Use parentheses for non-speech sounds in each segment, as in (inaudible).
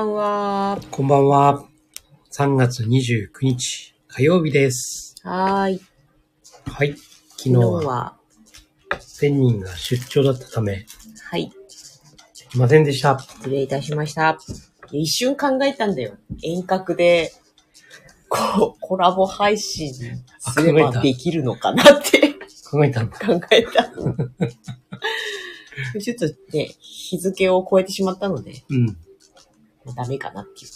こんばんは。こんばんは。3月29日火曜日です。はーい。はい。昨昨日日はは、ペンニンが出張だったため、はい。できませんでした。失礼いたしました。一瞬考えたんだよ。遠隔で、こう、コラボ配信すればできるのかなって考えたんだ。考えた。(laughs) ちょっとね、日付を超えてしまったので、うん。ダメかなっていう。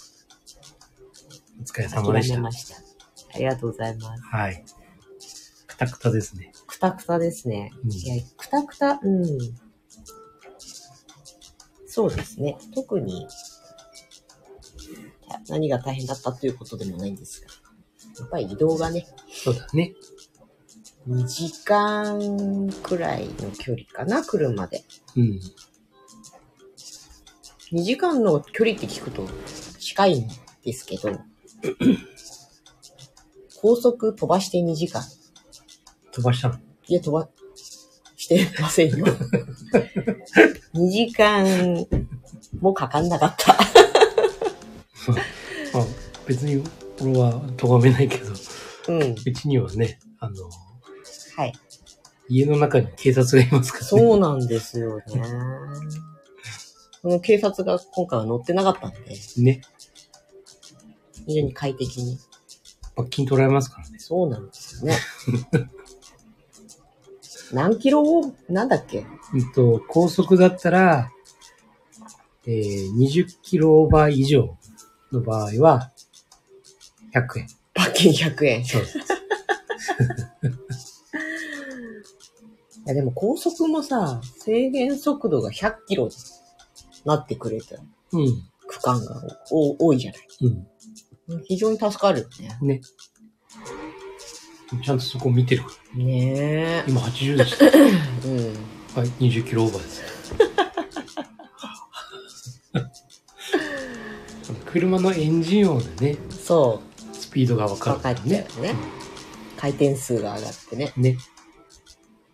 お疲れ様でした諦め。ました。ありがとうございます。はい。くたくたですね。くたくたですね。うんいや、くたくた、うん。そうですね。特に、何が大変だったということでもないんですが、やっぱり移動がね、そうだね。2時間くらいの距離かな、車で。うん。2時間の距離って聞くと近いんですけど、(clears throat) 高速飛ばして2時間。飛ばしたの？いや、飛ばしてませんよ。(laughs) 2時間もかかんなかった。(laughs) まあ、別に俺は咎めないけど、うん。うちにはね、あの、はい。家の中に警察がいますからね。そうなんですよね。その警察が今回は乗ってなかったんで、ね。非常に快適に。罰金取られますからね。そうなんですよね。(laughs) 何キロを、なんだっけ？うんと、高速だったら、えー、20キロオーバー以上の場合は、100円。罰金100円。いそうです。(laughs) やでも高速もさ、制限速度が100キロになってくれたうん。区間がお多いじゃない。うん。非常に助かるよね。ね。ちゃんとそこ見てるから。ね今80でした。え。うん。はい、20キロオーバーです。(laughs) 車のエンジン音でね、そスピードがわう。かる分かっちゃね。うよね。回転数が上がってね。ね。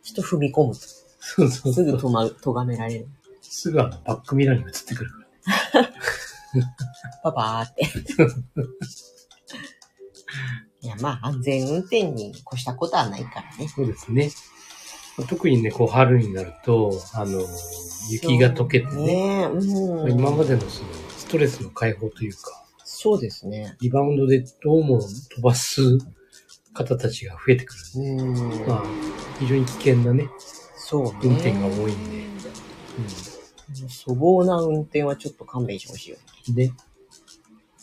ちょっと踏み込むと。そうそうすぐそう。止まる、咎められる。すぐあのバックミラーに映ってくるからね。パパーって。(laughs) いや、まあ、安全運転に越したことはないからね。そうですね。特にね、こう春になると、あの、雪が溶けてね、ねえ、うん。今までのそのストレスの解放というか、そうですね。リバウンドでどうも飛ばす方たちが増えてくる。うん。まあ、非常に危険なね、そうね。運転が多いんで。粗暴な運転はちょっと勘弁してほしいようん、で、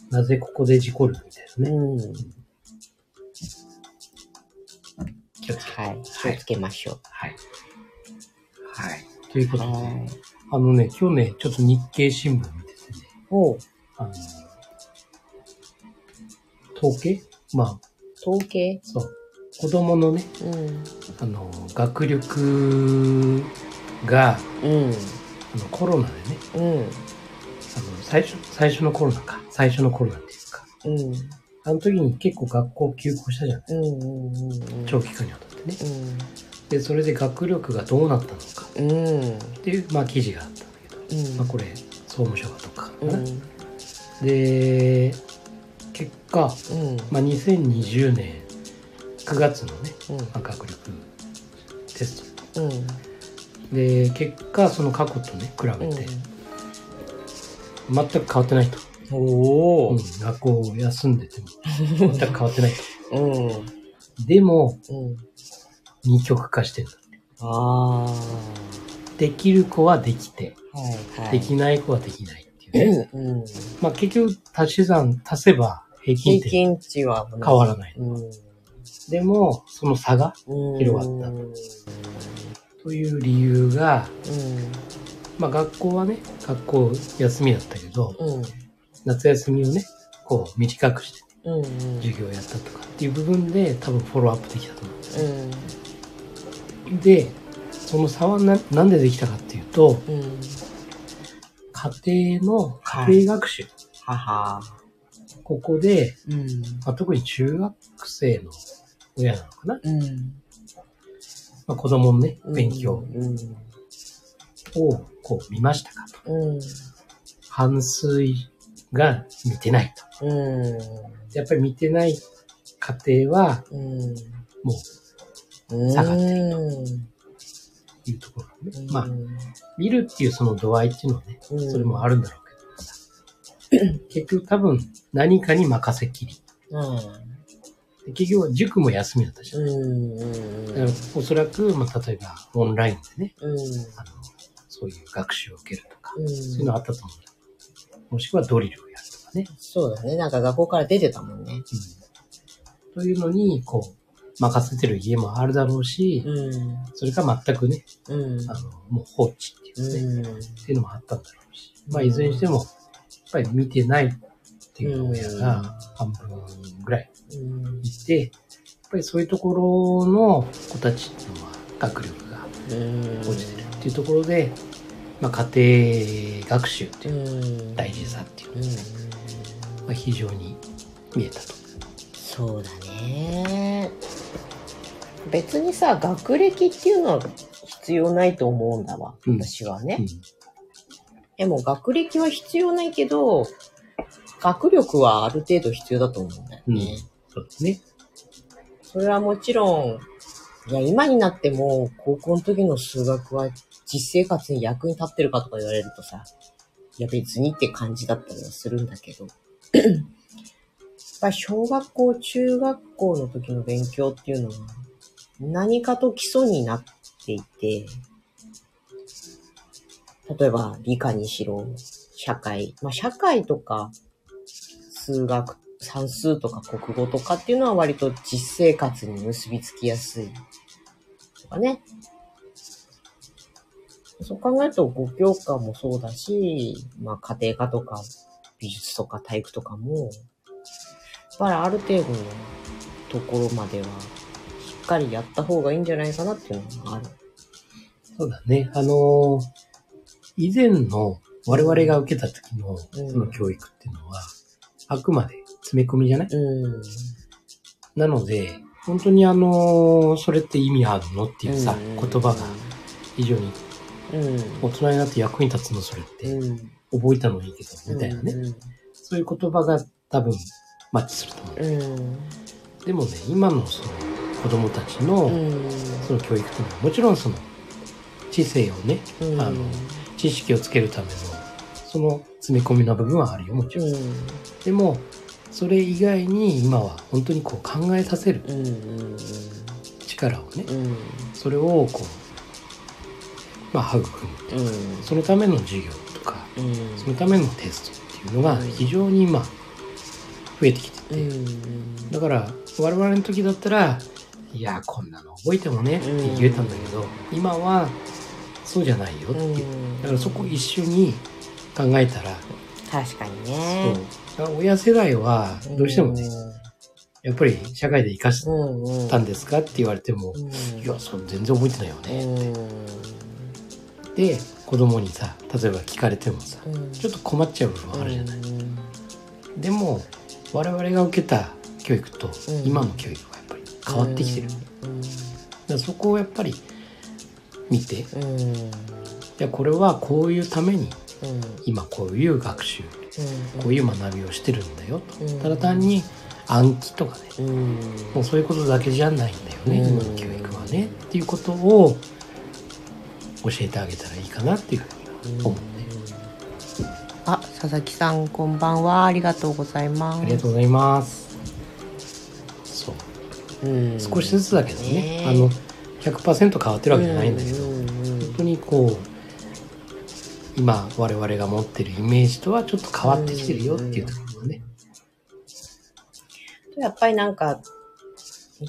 なぜここで事故るみたいなね。ね。うん。気をつけて。はい。気をつけましょはい。はい。というこう。とで、はい。あのね、今日ね、ちょっと日経新聞見ててね、おうあの、統計？まあ、統計？そう。子供のね、うん。あの、学力が、うん。あの、コロナでね、うん。あの、最初、最初のコロナか。最初のコロナっていうか。うん。あの時に結構学校休校したじゃないうん。うん。うん。長期間にわたってね。うん。で、それで学力がどうなったのかうん。っていう、まあ、記事があったんだけど、うん。まあ、これ、総務省がとかかな。うん。で、結果、うん。まあ、2020年9月のね、うん。まあ、学力テスうん。ト。で、結果、その過去とね、比べて、全く変わってないと。おー。うん、学校を休んでても、全く変わってないと。うん。でも、うん。二極化してるんだ。ああ。できる子はできて、はいはい。できない子はできないっていうね。うん。まあ結局、足し算足せば平均平点均値は変わらない。うん。でも、その差がうん。広がったうん。という理由が、うん。まあ学校はね、学校休みだったけど、うん。夏休みをね、こう短くしてうん。授業をやったとかっていう部分で多分フォローアップできたと思うんですよ。うん。で、その差はななんでできたかっていうと、うん。家庭の家庭学習。はは。ここで、うん。まあ、特に中学生の親なのかな、うん。まあ、子供のね、勉強うん。をこう見ましたかと。うん。半数が見てないと。うん。やっぱり見てない家庭は、うん。もうん。下がってるうん。ういうところがね。まあ、見るっていうその度合いっていうのはね、うんそれもあるんだろうけどさ。結局多分何かに任せきり。うん。で結局は塾も休みだったし。うん。だからおそらく、まあ、例えばオンラインでね、うん。あの、そういう学習を受けるとか、うんそういうのあったと思う。もしくはドリルをやるとかね。そうだね。なんか学校から出てたもんね。うん。というのに、こう、任せてる家もあるだろうし、うん。それか全くね、うん。あの、もう放置っていうかね、うん。っていうのもあったんだろうし。まあ、いずれにしても、やっぱり見てないっていう親が半分ぐらいうん。いて、やっぱりそういうところの子たちっていうのは学力がうん。落ちてるっていうところで、まあ、家庭学習ってういうん。大事さっていうのうん。が、まあ、非常に見えたと。そうだね。別にさ、学歴っていうのは必要ないと思うんだわ。うん私はね。うん。でも学歴は必要ないけど、学力はある程度必要だと思うんだよね。そうですね。それはもちろん、いや、今になっても、高校の時の数学は実生活に役に立ってるかとか言われるとさ、いや別にって感じだったりはするんだけど。(clears throat) やっぱ小学校、中学校の時の勉強っていうのは、何かと基礎になっていて、例えば理科にしろ、社会、まあ社会とか、数学、算数とか国語とかっていうのは割と実生活に結びつきやすい。とかね。そう考えると5教科もそうだし、まあ家庭科とか美術とか体育とかも、やっぱりある程度のところまではしっかりやった方がいいんじゃないかなっていうのがある。そうだね。あのー以前の我々が受けた時のその教育っていうのは、あくまで詰め込みじゃない？うん。なので、本当にあのーそれって意味あるのっていうさ、うん言葉が非常にうん。大人になって役に立つのそれって、うん。覚えたのいいけど、みたいなね。うん。そういう言葉が多分マッチすると思う。うん。でもね、今のその子供たちのうん。その教育っていうのは、もちろんその知性をね、うん。あの知識をつけるためのその詰め込みの部分はあるよ、もちろん。うん。でも、それ以外に今は本当にこう考えさせる。力をね、うん。それをこう、まあ、育む。うん。そのための授業とか、うん。そのためのテストっていうのが非常に今、増えてきてて、うん。だから我々の時だったら、いや、こんなの覚えてもねって言えたんだけど、今はそうじゃないよっていう。だからそこを一緒に考えたら、確かにそうね。だから親世代はどうしてもね、やっぱり社会で生かし。たんですかって言われても、うん。いや、それ全然覚えてないようね。ん。で、子供にさ、例えば聞かれてもさ、うん。ちょっと困っちゃう部分あるじゃない。うんでも、我々が受けた教育とうん今の教育はやっぱり変わってきてる。だそこをやっぱり見て、いうん。や、これはこういうためにうん。今こういう学習、こういう学びをしてるんだよと。うんただ単に暗記とかね、うん。もうそういうことだけじゃないんだよね、うん今の教育はね。っていうことを教えてあげたらいいかなっていうふうには思うね。あ、佐々木さん、こんばんは。ありがとうございます。ありがとうございます。そう。うん。少しずつだけどね、ねあの、100%変わってるわけじゃないんだけど、本当にこう、今我々が持ってるイメージとはちょっと変わってきてるよっていうところがね。やっぱりなんか、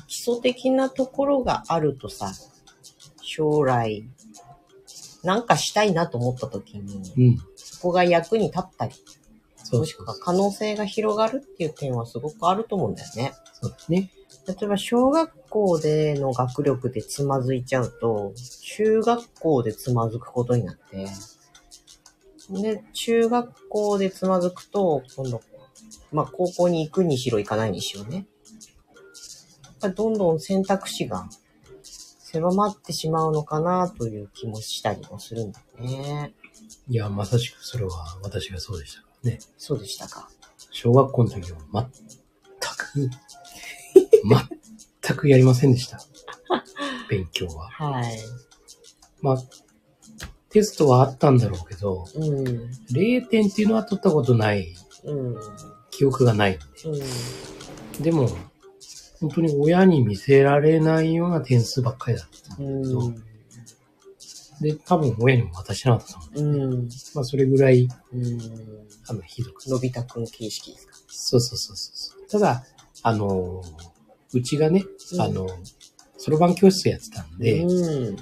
基礎的なところがあるとさ、将来、なんかしたいなと思った時に、うん。そこが役に立ったり、もしくは可能性が広がるっていう点はすごくあると思うんだよね。そうですね。例えば小学校での学力でつまずいちゃうと、中学校でつまずくことになって、で、中学校でつまずくと、今度、まあ高校に行くにしろ行かないにしろね。どんどん選択肢が狭まってしまうのかなという気もしたりもするんだよね。いや、まさしくそれは私がそうでしたからね。そうでしたか。小学校の時は全く、(laughs) 全くやりませんでした。勉強は。はい。まあ、テストはあったんだろうけど、うん。0点っていうのは取ったことない、うん。記憶がない。うん。でも、本当に親に見せられないような点数ばっかりだったうん。で、多分親にも渡してなかったと思う。うん。まあ、それぐらい、うん。あの、ひどく。のび太くん形式ですか？そうそうそうそう。ただ、あの、うちがね、うんあの、そろばん教室やってたんで、うん。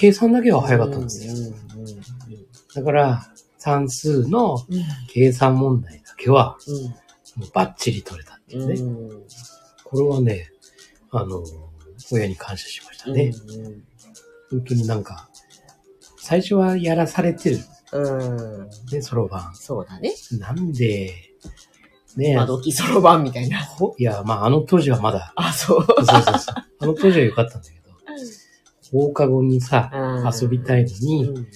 計算だけは早かったんですよ。よ。だから、算数のうん。計算問題だけは、バッチリ取れたっていうね。うん。これはね、あの、親に感謝しましたね。うん。本当になんか、最初はやらされてるうん。ね、そろばそうだね。ん。なんで、ね今時そろばんみたいな。ほいや、まあ、あの当時はまだ、あ、そう。そうそうそう。あの当時は良かったんだけど、放課後にさ、うん遊びたいのに、うん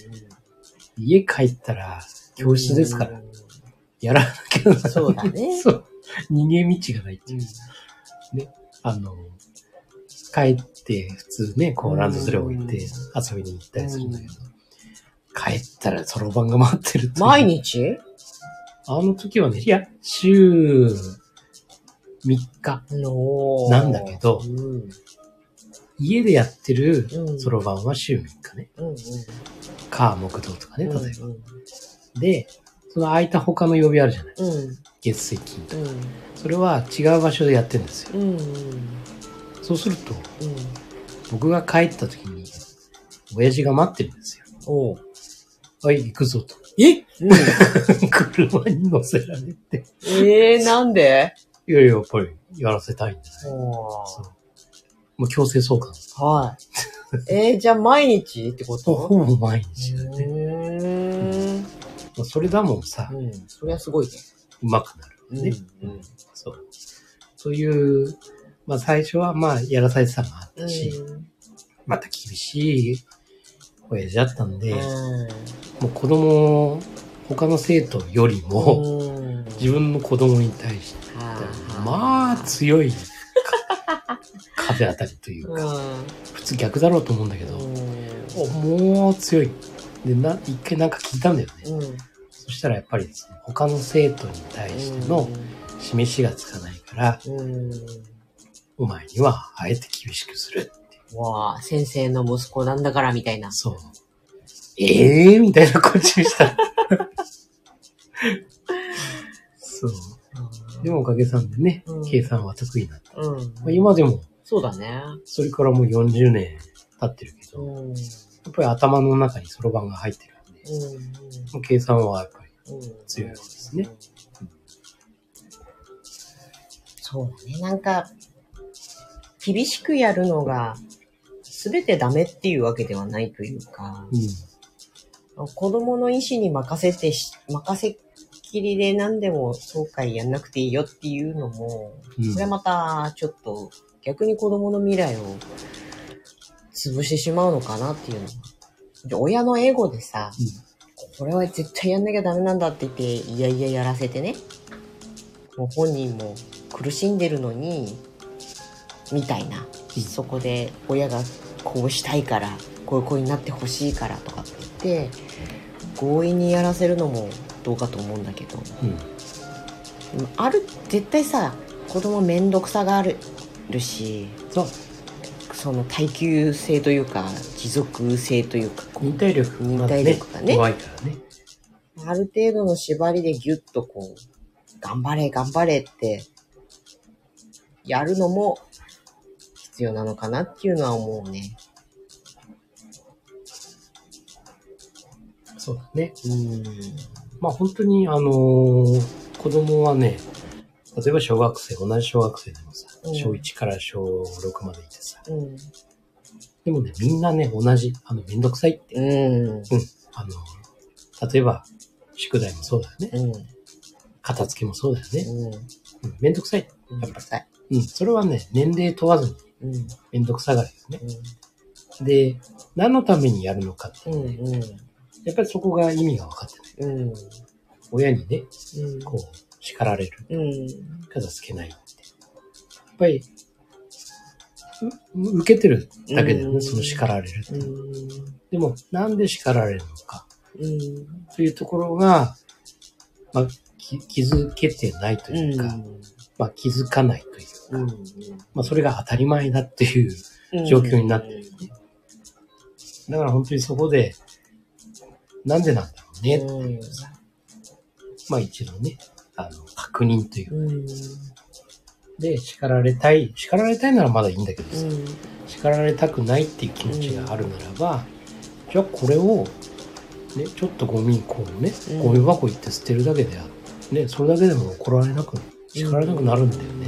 家帰ったら教室ですから、やらなきゃならないそうだね (laughs) そう。逃げ道がないっていう。あの、帰って普通ね、こうランドセル置いて遊びに行ったりするんだけど、帰ったらそろばんが待ってるって毎日？あの時はね、いや、週3日。のなんだけどうん。家でやってるうんそろばんは週3日ね。うんうん。火木道とかね、例えば。うんで、その空いた他の曜日あるじゃない。うん。月水金と。うん。それは違う場所でやってるんですよ。うん。うん。そうすると、うん。僕が帰った時に、親父が待ってるんですよ。はい、行くぞと。え？うん。(laughs) 車に乗せられて。えー、なんで？いやいや、やっぱりやらせたいんですよ。おそう。もう強制送還。はい。えー、じゃあ毎日ってこと？(laughs) ほぼ毎う日だね。ーん。まあそれだもんさ、うん。それはすごいね。うまくなる。ね。うん。そう。そういう、まあ最初はまあやらされてたのがあったし、また厳しい親父だったんで、もう子供、他の生徒よりも、うん。自分の子供に対して、まあ強い風当たりというか、普通逆だろうと思うんだけど、おもう強い。で、な、一回なんか聞いたんだよね。うん。そしたらやっぱりですね、他の生徒に対しての示しがつかないから、うん。お前にはあえて厳しくするって。わあ、先生の息子なんだからみたいな。そう。ええー、みたいなこっちにしたら。(laughs) そう。でもおかげさんでね、うん計算は得意になった。うん。まあ、今でも、そうだね。それからもう40年経ってるけど、うん。うん。やっぱり頭の中にそろばんが入ってるんで、もう計算はやっぱりうん。強いですね。そうだね。なんか、厳しくやるのが、すべてダメっていうわけではないというか、うん。子供の意思に任せてし、任せっきりで何でもそうかいやんなくていいよっていうのも、それはまたちょっと逆に子供の未来を潰してしまうのかなっていうのは。親のエゴでさ、これは絶対やんなきゃダメなんだって言って、いやいややらせてね。もう本人も苦しんでるのに、みたいな。うんそこで親がこうしたいから、こういう子になってほしいからとかって言って、強引にやらせるのもどうかと思うんだけど。うん。ある、絶対さ、子供めんどくさがあるるし、その耐久性というか、持続性というか、忍耐力忍耐力がね弱いからね。ある程度の縛りでギュッとこう、頑張れ、頑張れって、やるのも必要なのかなっていうのは思うね。そうだね。うん。まあ本当に、あのー子供はね、例えば小学生、同じ小学生でもさ、うん小1から小6までいてさ、うん。でもね、みんなね、同じ、あの、めんどくさいって、うん。あの、例えば、宿題もそうだよね。うん。片付けもそうだよね。うん。うん、めんどくさい。うん。めんどくさい。うん、それはね、年齢問わずにうん。めんどくさがりですね。で、何のためにやるのかってういうね、ん。うん。やっぱりそこが意味が分かって。うん。親にね、うん。こう、叱られる。うん。片付けないって。やっぱり、う受けてるだけだよね、うんその叱られるって。うん。でも、なんで叱られるのかうん。というところが、まあ、き気づけてないというか、まあ、気づかないというか、うん。まあ、それが当たり前だっていううん。状況になってる。だから本当にそこで、なんでなんだ？ねうさ、まあ一度ね、あの、確認というか。うん。で、叱られたい、叱られたいならまだいいんだけどさ、うん。叱られたくないっていう気持ちがあるならば、じゃあこれを、ね、ちょっとゴミこうね、うんゴミ箱行って捨てるだけであね、それだけでも怒られなく、叱られなくなるんだよね。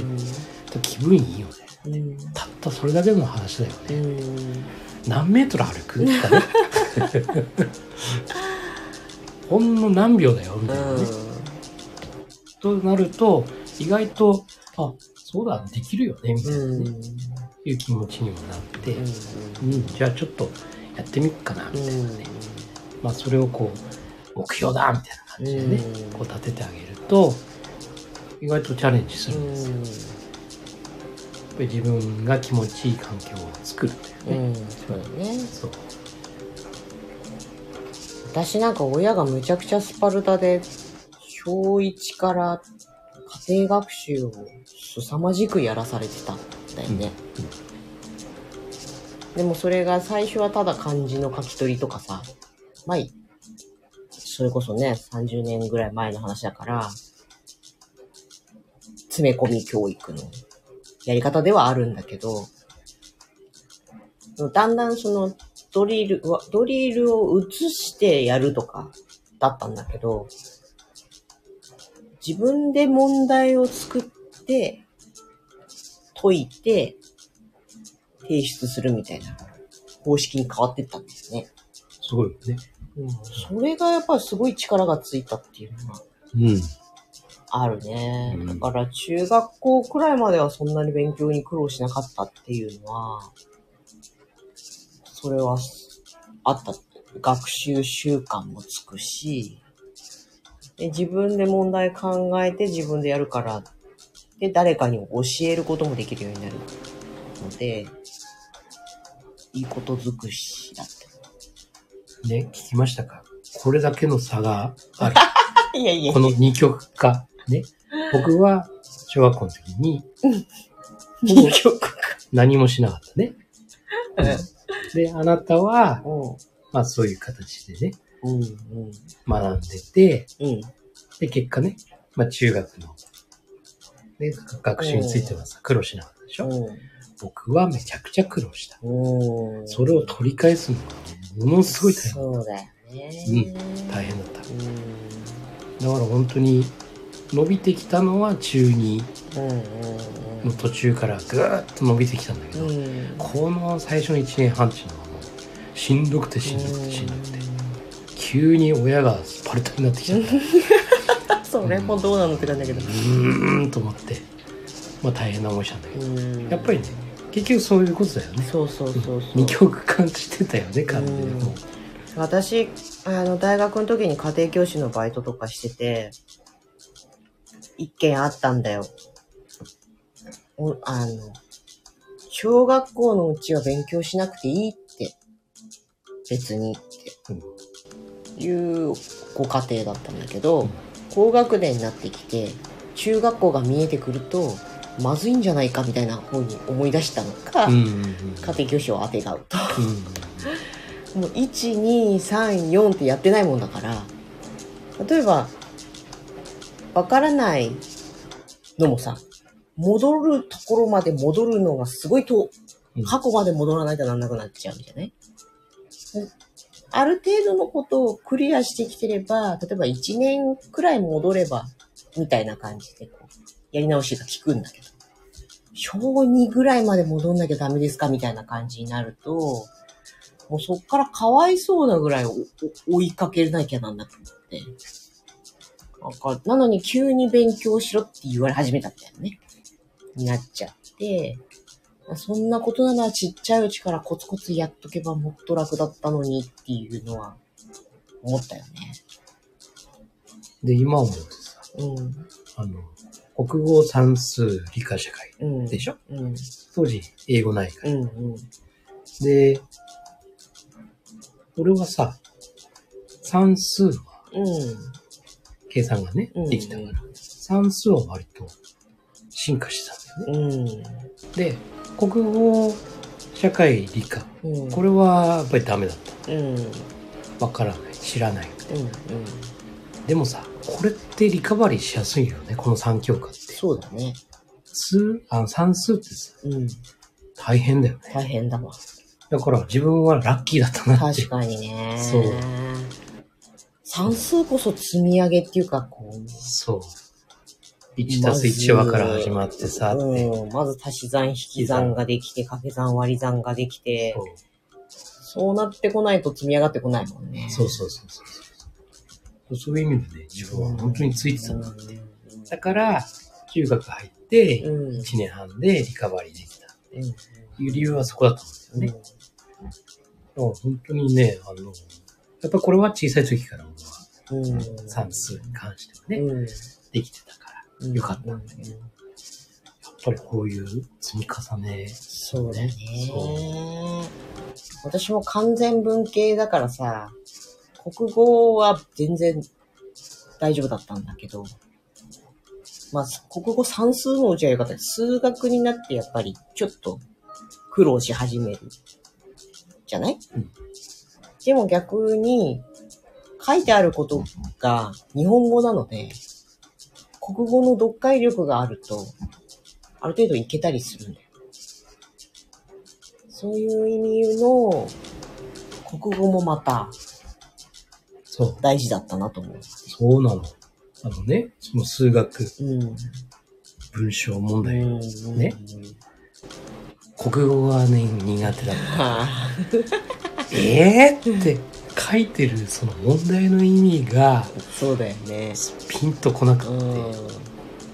だから気分いいよね。うん。たったそれだけの話だよね。うん。何メートル歩く？とかね。(laughs) ほんの何秒だよ、みたいなね。となると、意外と、あ、そうだ、できるよね、みたいな、ねうん。いう気持ちにもなって、ううん、じゃあちょっとやってみっかな、みたいなね。まあ、それをこう、目標だみたいな感じでね、うんこう立ててあげると、意外とチャレンジするんですよ。やっぱり自分が気持ちいい環境を作るというね。うん。そうだね。そう。私なんか親がむちゃくちゃスパルタで、小1から家庭学習を凄まじくやらされてたんだよね。でもそれが最初はただ漢字の書き取りとかさ、まあ、それこそね、30年ぐらい前の話だから、詰め込み教育のやり方ではあるんだけど、だんだんそのドリルは、ドリルを移してやるとかだったんだけど、自分で問題を作って、解いて、提出するみたいな方式に変わってったんですね。すごいよね。うん、それがやっぱりすごい力がついたっていうのがうん。あるね。うんだから中学校くらいまではそんなに勉強に苦労しなかったっていうのは、それはあった。学習習慣もつくし、で自分で問題考えて自分でやるから、で、誰かに教えることもできるようになるので、いいこと尽くしだった。ね、聞きましたか？これだけの差がある。(laughs) いやいやこの二極化。ね。僕は小学校の時に二曲か。何もしなかったね。(laughs) で、あなたは、うまあそういう形でね、ん。うん。学んでて、うん。で、結果ね、まあ中学の、ね、学習についてはさ、苦労しなかったでしょ、うん。僕はめちゃくちゃ苦労した。うん。それを取り返すのがものすごい大変。そうだよね。うん大変だった。うん。だから本当に伸びてきたのは中2うん。の途中からぐーっと伸びてきたんだけど、うん。うん。この最初の1年半っていうのはもうしんどくてしんどくてしんどくて、急に親がスパルタになってきちゃった。(laughs) それもどうなのって感じだけどう。ーんと思って、まあ大変な思いしたんだけど、うん。やっぱりね、結局そういうことだよね。そうそうそうそう。二極化してたよね、完全にうんもう。私、あの、大学の時に家庭教師のバイトとかしてて、一件あったんだよ。おあの、小学校のうちは勉強しなくていいって、別にっていうご家庭だったんだけど、うん。高学年になってきて、中学校が見えてくると、まずいんじゃないかみたいな方に思い出したのか、うんうんうん。家庭教師をあてがうと。うん (laughs) もう1、2、3、4ってやってないもんだから、例えば、わからないのもさ、戻るところまで戻るのがすごいとうん、過去まで戻らないとなんなくなっちゃうんじゃないある程度のことをクリアしてきてれば、例えば1年くらい戻れば、みたいな感じでこう、やり直しが効くんだけど、小2ぐらいまで戻んなきゃダメですかみたいな感じになると、もうそっからかわいそうなぐらい追いかけなきゃなんなくなって。なんか、なのに急に勉強しろって言われ始めたんだよね。になっちゃって、そんなことならちっちゃいうちからコツコツやっとけばもっと楽だったのにっていうのは思ったよね。で、今思うとさ、うん。あの、国語、算数、理科社会うん。でしょ？うん。当時、英語ないから。うん。うん。で、俺はさ、算数は、うん。計算がねうん、できたから、算数は割と進化してたんだよね。うん。で、国語、社会、理科、うん。これはやっぱりダメだった。わからない。知らない。うん。でもさ、これってリカバリーしやすいよね、この3教科って。そうだね。数、あの算数ってさ、うん。大変だよね。大変だわ。だから自分はラッキーだったなって確。かにね。そう。算数こそ積み上げっていうか、こう。そう。1たす1はから始まってさ、って。うん。まず足し算、引き算ができて、掛け算、割り算ができて、そうなってこないと積み上がってこないもんね。そうそうそうそうそう。そういう意味でね、自分は本当についてたんだって。だから、中学入って、うん。うん。1年半でリカバリーできた。うん。いう理由はそこだったんですよね。だから本当にね、あの、やっぱこれは小さい時から俺はうん。算数に関してはね、うん。できてたから、よかったんだけど、やっぱりこういう積み重ね、そうだねそ。私も完全文系だからさ、国語は全然大丈夫だったんだけど、まあ、国語算数のうちは良かった。数学になってやっぱりちょっと苦労し始める。じゃない、うんでも逆に書いてあることが日本語なので、国語の読解力があると、ある程度いけたりするんだよ。そういう意味の国語もまたそう、大事だったなと思う。そうなの。あのね、その数学、うん。文章問題、うんね。国語がね、苦手だった。はあ (laughs) えーって書いてるその問題の意味がそうだよね。ピンとこなくうって、ん。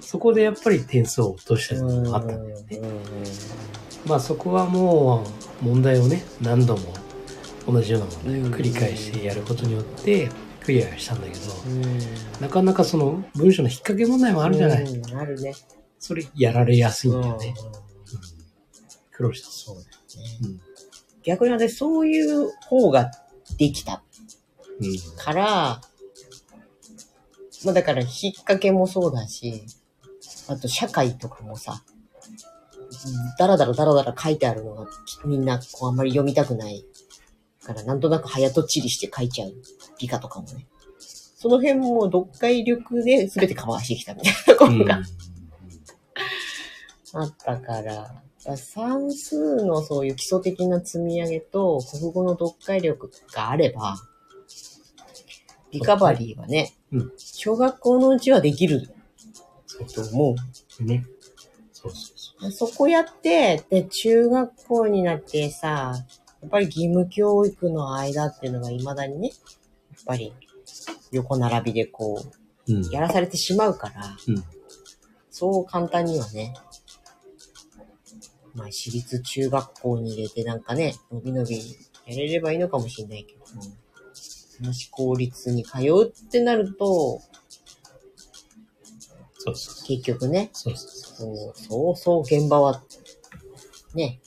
そこでやっぱり点数を落としたりとかもあったんだよね。まあそこはもう問題をね、何度も同じような問題を繰り返してやることによってクリアしたんだけど、うん。なかなかその文章の引っ掛け問題もあるじゃない。うんあるね。それやられやすいんだよね。うん苦労した。そうだよね。うん。逆に私、そういう方ができたうん。から、まあだから、引っ掛けもそうだし、あと社会とかもさ、だらだらだらだら書いてあるのがみんなこうあんまり読みたくないから、なんとなく早とちりして書いちゃう理科とかもね。その辺も読解力で全てカバーしてきたみたいなところが、あったから、算数のそういう基礎的な積み上げと国語の読解力があれば、リカバリーはね、うん小学校のうちはできると思う。ね。そうそうそそこやって、で、中学校になってさ、やっぱり義務教育の間っていうのが未だにね、やっぱり横並びでこう。うんう、。やらされてしまうから、うん。そう簡単にはね、まあ、私立中学校に入れてなんかね、のびのびやれればいいのかもしれないけど、もし公立に通うってなると、そうそう。結局ね、そうそうそう。現場は、ね、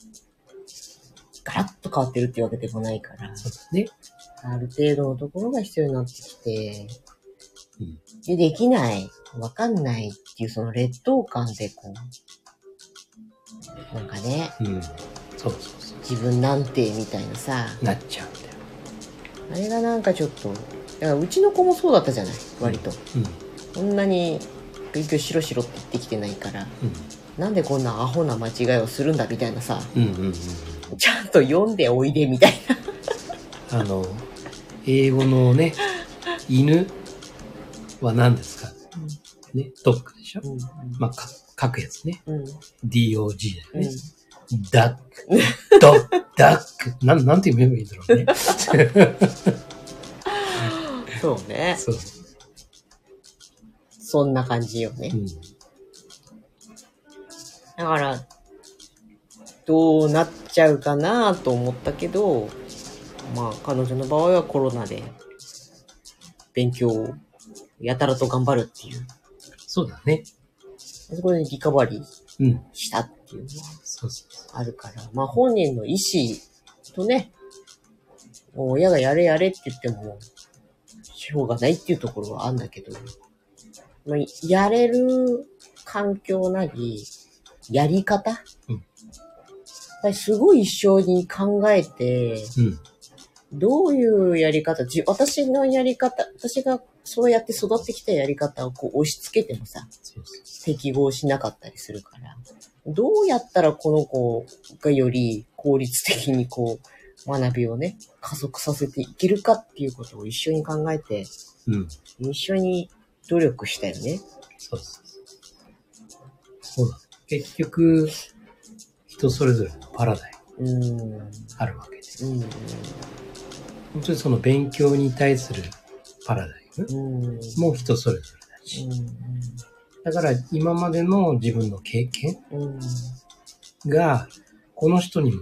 ガラッと変わってるってわけでもないから、ね。ある程度のところが必要になってきて、うんで、できない、わかんないっていうその劣等感でこう、なんかね、うん。そうそうそう。自分なんてみたいなさ、なっちゃうんだよ。あれがなんかちょっと、だからうちの子もそうだったじゃない、割と。うん。こんなに勉強しろしろって言ってきてないから、うん。なんでこんなアホな間違いをするんだみたいなさ、うんうんうん。ちゃんと読んでおいでみたいな。あの、英語のね、犬は何ですか？ね、ドッグでしょ？うんまあ、か書くやつね。うん。DOG うんだよね。ダック。ドッ、ダック。なん、なんて読めばいいんだろうね。(laughs) そうね。そう。そんな感じよねう。ん。だから、どうなっちゃうかなと思ったけど、まあ彼女の場合はコロナで勉強をやたらと頑張るっていう。そうだね。そこでリカバリーうん。したっていうのはあるから。まあ本人の意思とね、親がやれやれって言っても、しょうがないっていうところはあるんだけど、まあ、やれる環境なり、やり方、うんやっぱりすごい一緒に考えて、う。うん。どういうやり方、じ私のやり方、私がそうやって育ってきたやり方をこう押し付けてもさ、適合しなかったりするから、どうやったらこの子がより効率的にこう、学びをね、加速させていけるかっていうことを一緒に考えて、う。うん。一緒に努力したよね。そうそうそう。そうだ。結局、人それぞれのパラダイムうん。あるわけで。うん。本当にその勉強に対するパラダイムうん。う人それぞれだし。だから今までの自分の経験うん。が、この人にも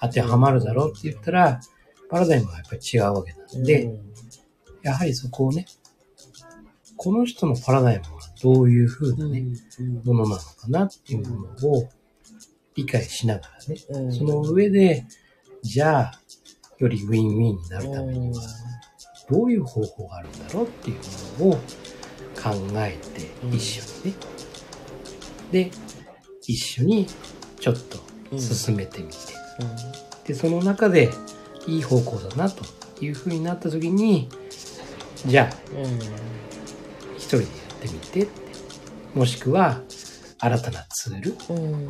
当てはまるだろうって言ったら、パラダイムはやっぱり違うわけなんで、やはりそこをね、この人のパラダイムはどういう風なね、ものなのかなっていうものを理解しながらね、うん、その上で、じゃあ、よりウィンウィンになるためには、どういう方法があるんだろうっていうものを考えてうん一緒にね、で、一緒にちょっと進めてみて、で、その中でいい方向だなという風になった時に、じゃあ、うん。うん。一人でやってみてって、もしくは、新たなツール、うん。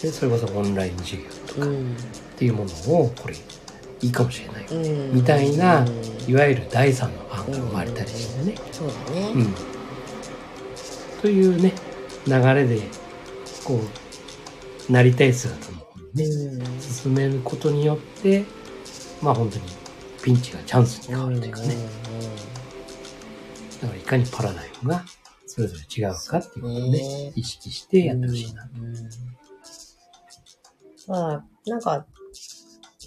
でそれこそオンライン授業とかっうん。ていうものを、これ、いいかもしれない。うん。みたいなうんいわゆる第三の案が生まれたりしてね。そうだね。うん。というね、流れで、こう、なりたい姿の方にね、うん。進めることによって、まあ本当にピンチがチャンスに変わるというかね。だからいかにパラダイムがそれぞれ違うかっていうことをねね、意識してやってほしいな。うんまあ、なんか、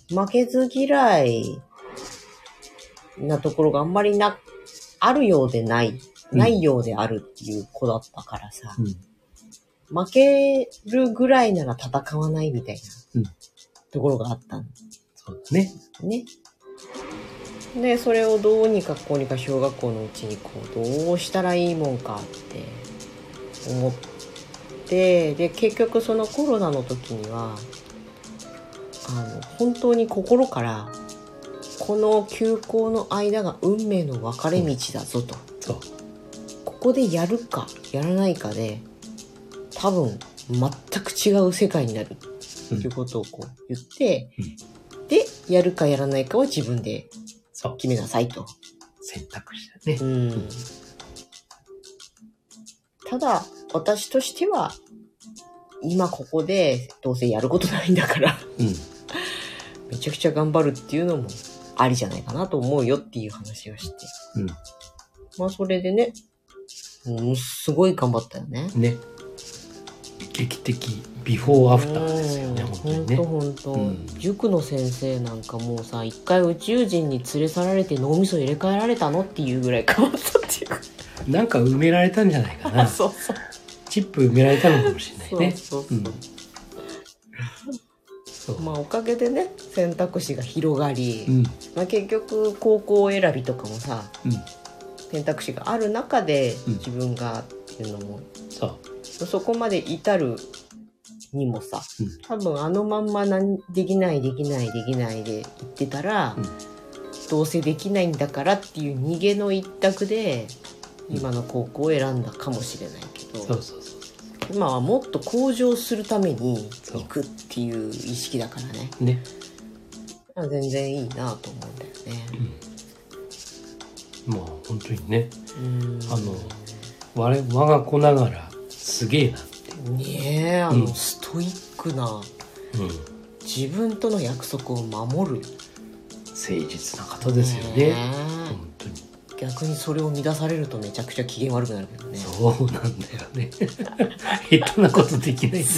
負けず嫌いなところがあんまりな、あるようでない、うんないようであるっていう子だったからさ、うん。負けるぐらいなら戦わないみたいな、うんところがあったのそうだね。ね。で、それをどうにかこうにか小学校のうちにこう、どうしたらいいもんかって思って、で、結局そのコロナの時には、あの、本当に心から、この休校の間が運命の分かれ道だぞと。そう。ここでやるか、やらないかで、多分、全く違う世界になるっていうことをこう言って、で、やるかやらないかは自分で。決めなさいと。選択肢だうね。ん。ただ、私としては、今ここでどうせやることないんだから、うん。めちゃくちゃ頑張るっていうのもありじゃないかなと思うよっていう話をして。うん。まあそれでね、ものすごい頑張ったよね。ね。劇的、ビフォーアフターですよね、うん本当にね。ほんとほんとうん塾の先生なんかもうさ、一回宇宙人に連れ去られて脳みそ入れ替えられたのっていうぐらい変わったっていうか。なんか埋められたんじゃないかな。(laughs) そうそう。チップ埋められたのかもしれないそうね。そうそう。うん。まあおかげでね選択肢が広がり、うん。まあ、結局高校選びとかもさうん。選択肢がある中でうん自分がっていうのも、そう。そこまで至るにもさ、うん多分あのまんまなんできないできないできないで言ってたら、うんどうせできないんだからっていう逃げの一択で今の高校を選んだかもしれないけど、そうそうそう。今はもっと向上するために行くっていう意識だからねね。あ全然いいなと思うんだよね。まあ本当にね、うんあの、我我が子ながらすげえなって。ねえあの、うんストイックなうん。自分との約束を守る誠実な方ですよね。逆にそれを乱されるとめちゃくちゃ機嫌悪くなるけどねそうなんだよね。下手なことできないんだよ。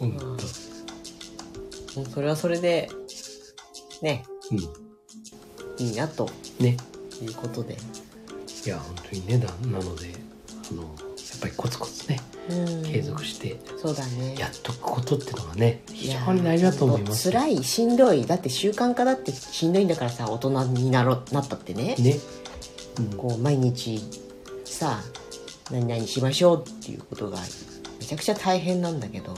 本当。もうそれはそれでねうん。いいなとね。いうことで。いや、本当にね、だなので、あの、ぱりコツコツね、うん継続してそうだね。やっとくことっていうのがね、非常に大事だと思います。辛い、しんどい。だって習慣化だってしんどいんだからさ、大人になろなったってね。ね。うんこう、毎日さ、何々しましょうっていうことがめちゃくちゃ大変なんだけど、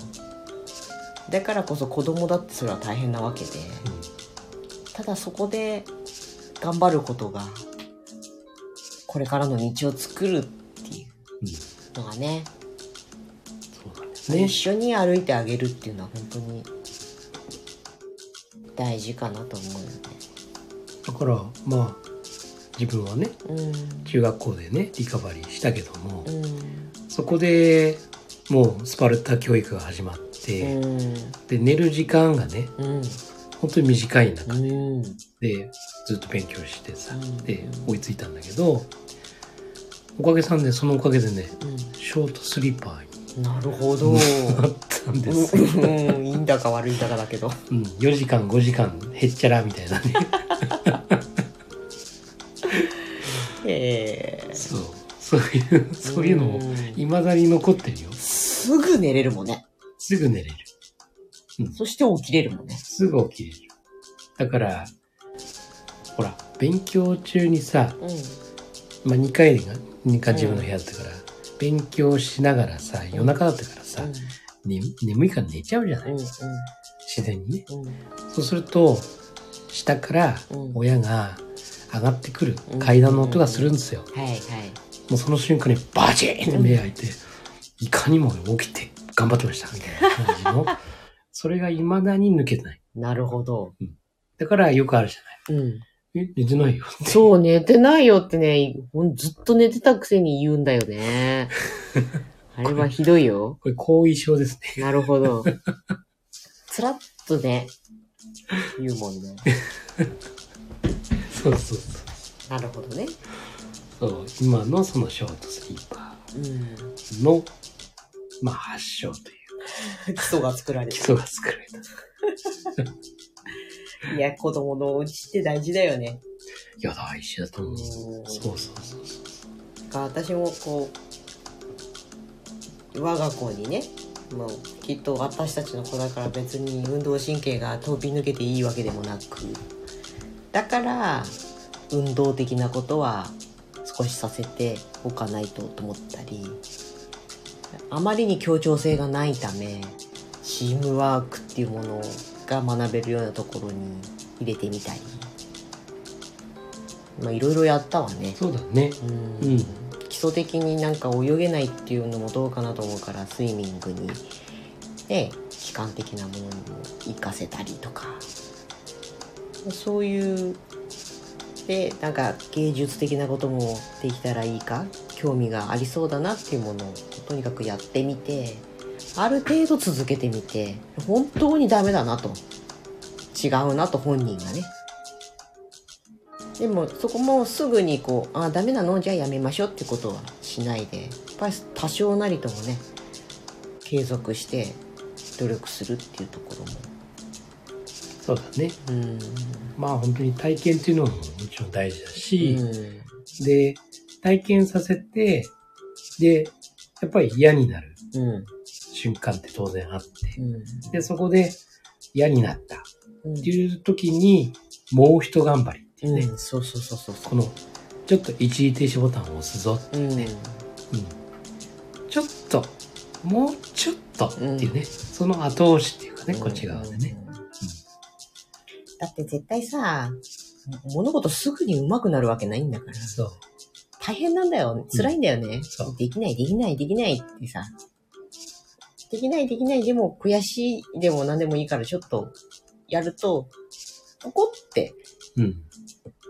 だからこそ子供だってそれは大変なわけで、ただそこで頑張ることが、これからの道を作るっていうん。うのがね、そうなんですね一。緒に歩いてあげるっていうのは本当に大事かなと思うよね。だから、まあ、自分はね、うん。中学校でね、リカバリーしたけども、うん。そこでもうスパルタ教育が始まって、うん。で、寝る時間がね、うん。本当に短い中うん。でずっと勉強してさ、うんで、追いついたんだけど、おかげさんで、そのおかげでね、ショートスリーパーになるほど。なったんです。うん、いいんだか悪いんだかだけど。うん、4時間、5時間、へっちゃらみたいなね。ええそう。そういう、そういうのも、ん未だに残ってるよ。すぐ寝れるもんね。すぐ寝れる。そして起きれるもんね。すぐ起きれる。だから、ほら、勉強中にさ、うん。まあ、2回が、2回自分の部屋だったから、勉強しながらさ、夜中だったからさ、ね、眠いから寝ちゃうじゃない、うん。自然にね。うん。そうすると、下からうん親が上がってくるうん階段の音がするんですよ。はいはい。もうその瞬間にバチーンって目開いて、いかにも起きて頑張ってましたみたいな感じの、(laughs) それが未だに抜けてない。なるほど。だからよくあるじゃうん。寝てないよ。そう、寝てないよってね、ほんずっと寝てたくせに言うんだよね。(laughs) あれはひどいよ。これ後遺症ですね。なるほど。(laughs) つらっとね、言うもんね。そうそうなるほどね。そう。そう今のそのショートスリーパうん。ーの、まあ発祥という (laughs) 基礎が作られた。基礎が作られた。いいや、子供のお家って大事だよね。や、大事だと思う。うんそうそうそう。か私もこう我が子にねもうきっと私たちの子だから別に運動神経が飛び抜けていいわけでもなくだから運動的なことは少しさせておかないとと思ったりあまりに協調性がないためチームワークっていうものが学べるようなところに入れてみたりまあいろいろやったわね。そうだね。うん。うん。基礎的になんか泳げないっていうのもどうかなと思うからスイミングに。で機関的なものにも活かせたりとか。そういうでなんか芸術的なこともできたらいいか？興味がありそうだなっていうものをとにかくやってみてある程度続けてみて本当にダメだなと違うなと本人がねでもそこもすぐにこう、あ、ダメなの？じゃあやめましょうってことはしないで、やっぱり多少なりともね、継続して努力するっていうところも。そうだね。うん。まあ本当に体験っていうのももちろん大事だし、うで、体験させて、で、やっぱり嫌になるん。うん。瞬間って当然あって、うん。で、そこで嫌になったっうんていう時に、もう一頑張りっていうね、うん、そうそうそうそうそこの、ちょっと一時停止ボタンを押すぞ。う。うん。うん。ちょっと、もうちょっとっていうね、その後押しっていうかね、こっち側でね。うん。だって絶対さ、物事すぐに上手くなるわけないんだから。そう。大変なんだよ。辛いんだよね。そうできない、できない、できないってさ。できない、できない、でも悔しい、でも何でもいいからちょっとやると、ポコって、うん。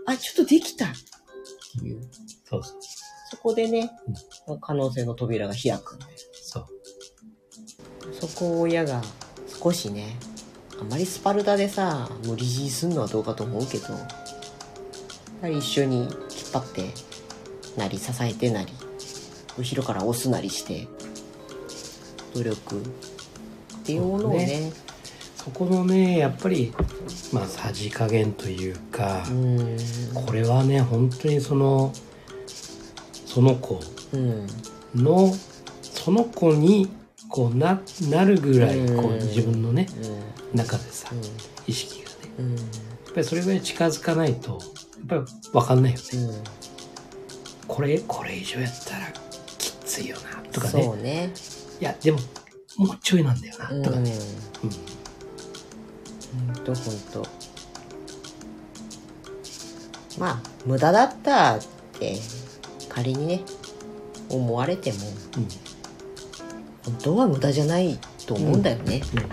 あ、ちょっとできたっていう。そうそう。そこでね、可能性の扉が開くん。そう。そこを親が少しね、あまりスパルタでさ、無理強いすんのはどうかと思うけど、やはり一緒に引っ張ってなり、支えてなり、後ろから押すなりして、努力っていうものをね、そこのねやっぱりまあさじ加減というか、うん。これはね本当にそのその子うん。のその子にこうななるぐらいこう自分のねう中でさん。意識がねうん。やっぱりそれぐらい近づかないとやっぱり分かんないよねうん。これこれ以上やったらきついよなとかそねうね。いやでももうちょいなんだよなうん。とかね、うんほんとほんと。まあ、無駄だったって、仮にね、思われても、うん本当は無駄じゃないと思うんだよね。うん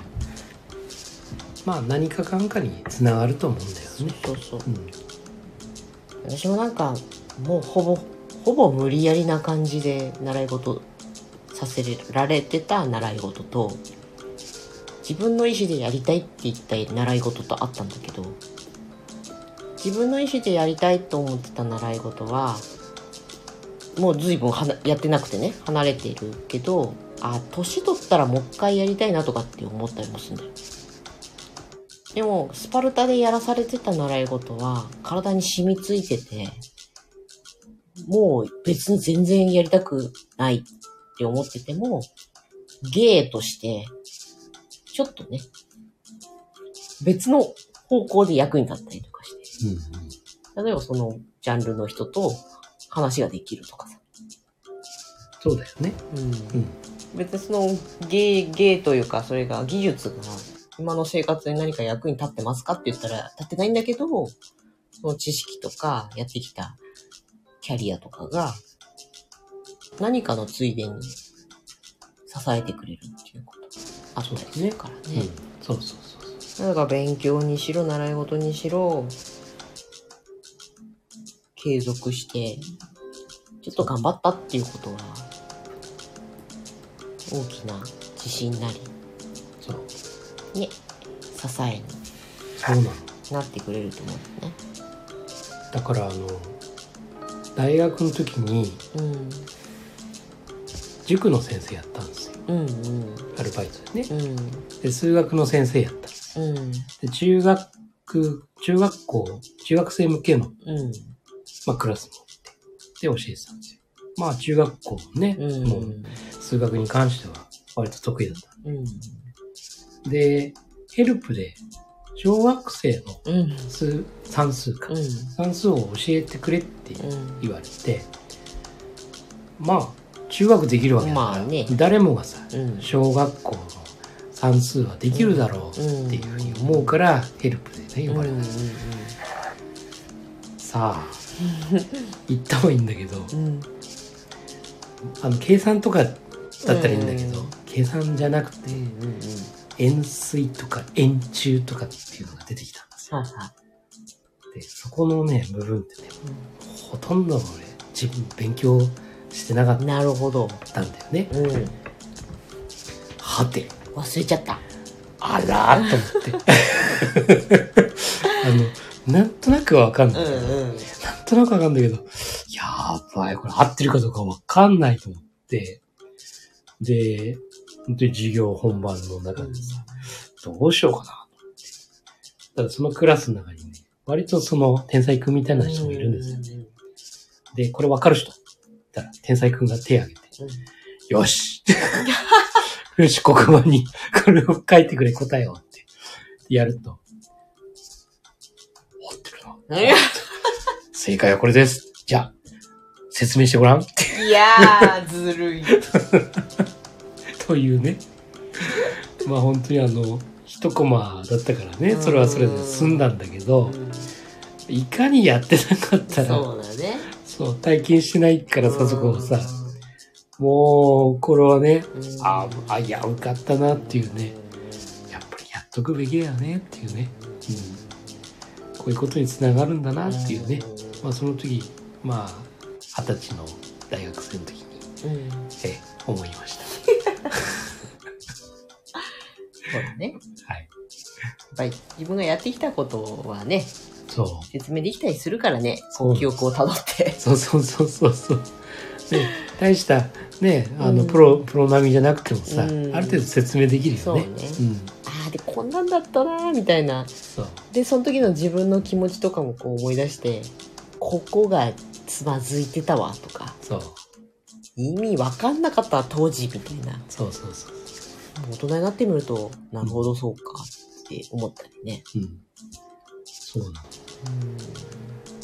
まあ何かかんかにつながると思うんだよね。そうそう。うん私もなんか、もうほぼ、ほぼ無理やりな感じで習い事させられてた習い事と、自分の意思でやりたいって言った習い事とあったんだけど、自分の意思でやりたいと思ってた習い事は、もう随分はなやってなくてね、離れているけど、あ、年取ったらもう一回やりたいなとかって思ったりもするんだよ。でも、スパルタでやらされてた習い事は、体に染みついてて、もう別に全然やりたくないって思ってても、芸として、ちょっとね、別の方向で役に立ったりとかして、うん例えばそのジャンルの人と話ができるとかさ。そうだよね。うんうん別にその芸、芸というか、それが技術が今の生活に何か役に立ってますかって言ったら立ってないんだけど、その知識とかやってきたキャリアとかが何かのついでに支えてくれるっていうことあったりするからうんね。そうそうそうそう。だから勉強にしろ、習い事にしろ、継続して、ちょっと頑張ったっていうことは、大きな自信なり、そうね、支えにそうなの。なってくれると思うよね。だからあの大学の時にうん。塾の先生やったんですよ。うんうん。アルバイトでね。うん。で数学の先生やったんです。うん。で中学中学校中学生向けの、うん。まあ、クラスもってで教えてたんですよ。まあ中学校もね、うん。もう数学に関しては割と得意だった。うん。で、ヘルプで小学生のうん。数算数か、うん。算数を教えてくれってうん。言われて、まあ中学できるわけだから、まあね誰もがさうん。小学校の算数はできるだろうっていうふうに思うから、ヘルプでね呼ばれた、さあ行った方がいいんだけどうん。うん。あの計算とかだったらいいんだけど、うん計算じゃなくてうん。うん。円錐とか円柱とかっていうのが出てきたんですよはいはでそこのね部分ってねい。ほとんど俺自分勉強してなかっなるほど。たんだよね。うん。はて。忘れちゃった。あらーと思って。(laughs) あのなんとなくはわかんない、なんうん。となくわかんないけどやばいこれ合ってるかどうかわかんないと思って。で本当に授業本番の中でさ、どうしようかなと思って。だそのクラスの中にね割とその天才くんみたいな人もいるんですよ、でこれわかる人だったら天才くんが手を挙げてうん。よしよし、黒板にこれを書いてくれ、答えをって。やると。合ってるな。うん正解はこれです。じゃあ、説明してごらん。いやー、ずるい。(laughs) というね。まあ本当にあの、一コマだったからね、それはそれで済んだんだけど、いかにやってなかったら、そうだね。そう、体験してないからさ、そこをさ、うもう、これはね、ん。ああ、いや、受かったなっていうね。やっぱりやっとくべきだよねっていうね、うん、こういうことにつながるんだなっていうね、まあ、その時まあ二十歳の大学生の時に。え思いました。(laughs) そうだね。はい。やっぱり自分がやってきたことはね、そう説明できたりするからね、そう記憶をたどって。そうそうそうそうそうね (laughs) 大したねあの、うんプロプロ並みじゃなくてもさ、うんある程度説明できるよねそうねん、ああ、ってこんなんだったなみたいなそう。でその時の自分の気持ちとかもこう思い出してここがつまずいてたわとかそう。意味わかんなかったわ当時みたいなそうそうそう。大人になってみるとなるほどそうかって思ったりねうん。そうなの。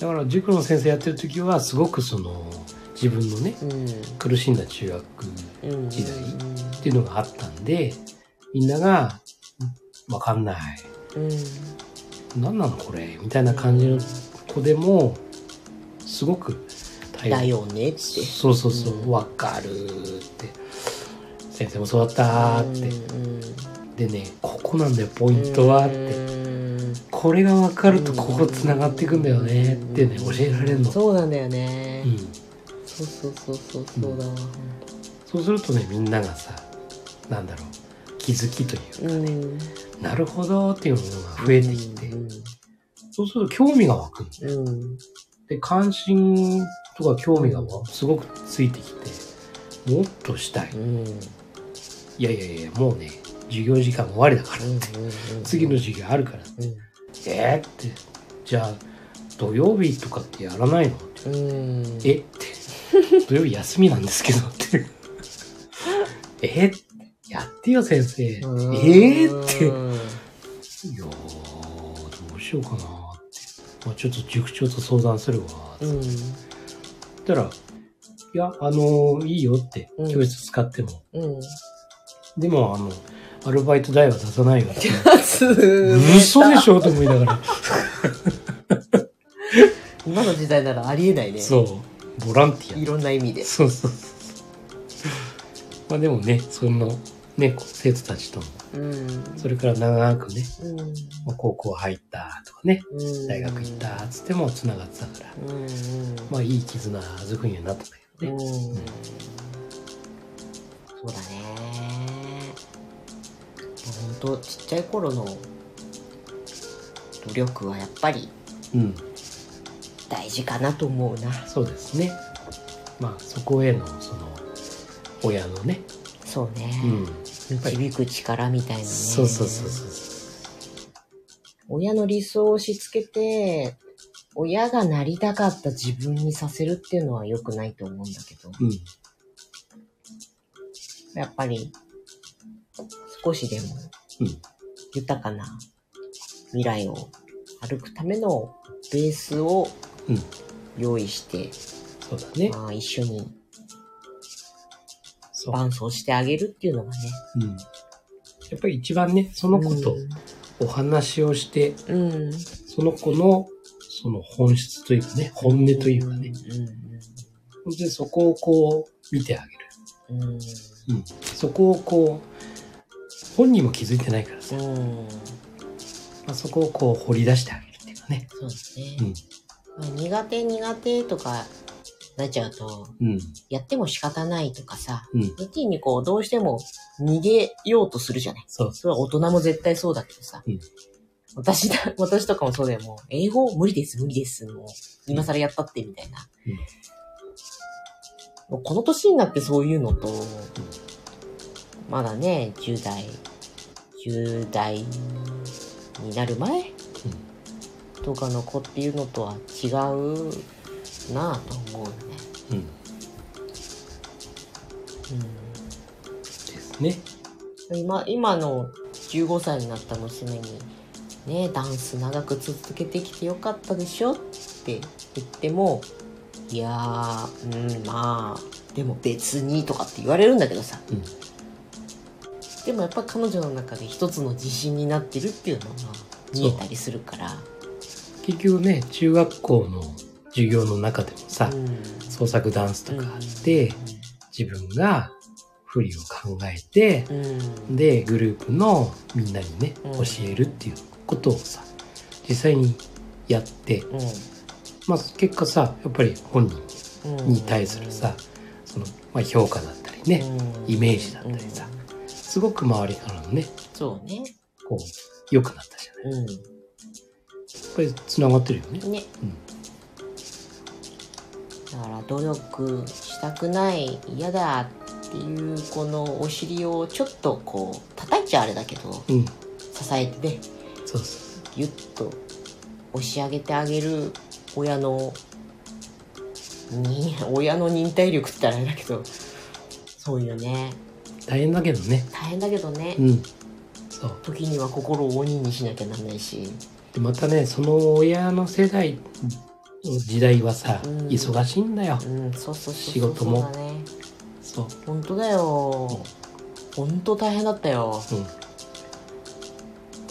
だから塾の先生やってる時はすごくその自分のねうん。苦しんだ中学うん時代っていうのがあったんでみんなが「わかんない。うん。何なのこれ」みたいな感じの子でもすごく対応だよねって。そうそうそう。うん。わかるって。先生もそうだったって。うん。でねここなんだよポイントはって。うんこれが分かるとここつながっていくんだよねってね教えられるの、そうなんだよね、うん、そうそうそうそうそうだわ、そうするとねみんながさなんだろう気づきというかうん。なるほどっていうのが増えてきて、うんそうすると興味が湧くんだよ。うん。で関心とか興味がすごくついてきてもっとしたい。うん。いやいやいやもうね授業時間終わりだから、うん次の授業あるから。うん。えー、って。じゃあ土曜日とかってやらないの？って。うん。えって。土曜日休みなんですけどって。えやってよ先生。えうん。ー、って。いうんやーどうしようかなって、まあ、ちょっと塾長と相談するわって。うん。言ったら「いやあのーいいよ」って。うん教室使っても、うん。でもあのアルバイト代は出さないよって嘘嘘でしょ？と思いながら。(laughs) 今の時代ならありえないね。そう。ボランティア。いろんな意味で。そうそうそうまあでもねそのね生徒たちとも。うん。それから長くね、うん。まあ、高校入ったとかねうん。大学行ったっつってもつながってたから、うんまあいい絆作りになったんだけどね、うん。そうだね本当ちっちゃい頃の努力はやっぱりうん、大事かなと思うな。そうですね。まあそこへのその親のね、そうね、うん、導く力みたいなね。そうそうそうそう親の理想を押し付けて親がなりたかった自分にさせるっていうのは良くないと思うんだけど。うん。やっぱり少しでもうん豊かな未来を歩くためのベースをうん用意して、そうだねまあ、一緒に伴走してあげるっていうのがね。うん、やっぱり一番ねその子とお話をして、うん。うん。その子のその本質というかね本音というかね、でそこをこう見てあげる、うん。うん。うん、そこをこう本人も気づいてないからさ、うん。まあ、そこをこう掘り出してあげるっていうかねそうですね。うんまあ苦手苦手とかなっちゃうと、うんやっても仕方ないとかさ、うん一気にこう、どうしても逃げようとするじゃない。そうそれは大人も絶対そうだけどさ。うん私だ、(laughs) 私とかもそうだよ。もう、英語無理です、無理です。もう、今更やったって、みたいな。もうこの年になってそういうのと、まだね、10代、10代になる前とかの子っていうのとは違うなぁと思うよね。うん。うん。ですね。今今の15歳になった娘に「ねダンス長く続けてきてよかったでしょ?」って言っても「いやーうんまあでも別に」とかって言われるんだけどさ。うんでもやっぱ彼女の中で一つの自信になってるっていうのが見えたりするから。結局ね中学校の授業の中でもさ、うん。創作ダンスとかあって、自分が振りを考えて、うん。でグループのみんなにね、うん。教えるっていうことをさ実際にやって、まあ、結果さやっぱり本人うんに対するさ、そのまあ、評価だったりね、うん。イメージだったりさすごく周りからのねそうね。こう良くなったじゃない。やっぱりつながってるよね。うんね。うん。だから努力したくない嫌だっていうこのお尻をちょっとこう叩いちゃあれだけどうん。支えてねそうそう。ギュッと押し上げてあげる親のに親の忍耐力って言ったらあれだけどそういうね大変だけどね。大変だけどね、うん。そう。時には心を鬼にしなきゃなんないしで、またね、その親の世代の時代はさ、うん忙しいんだよ。うんそうそうそうそう仕事もそうだねそう。本当だよ本当大変だったよ、うん。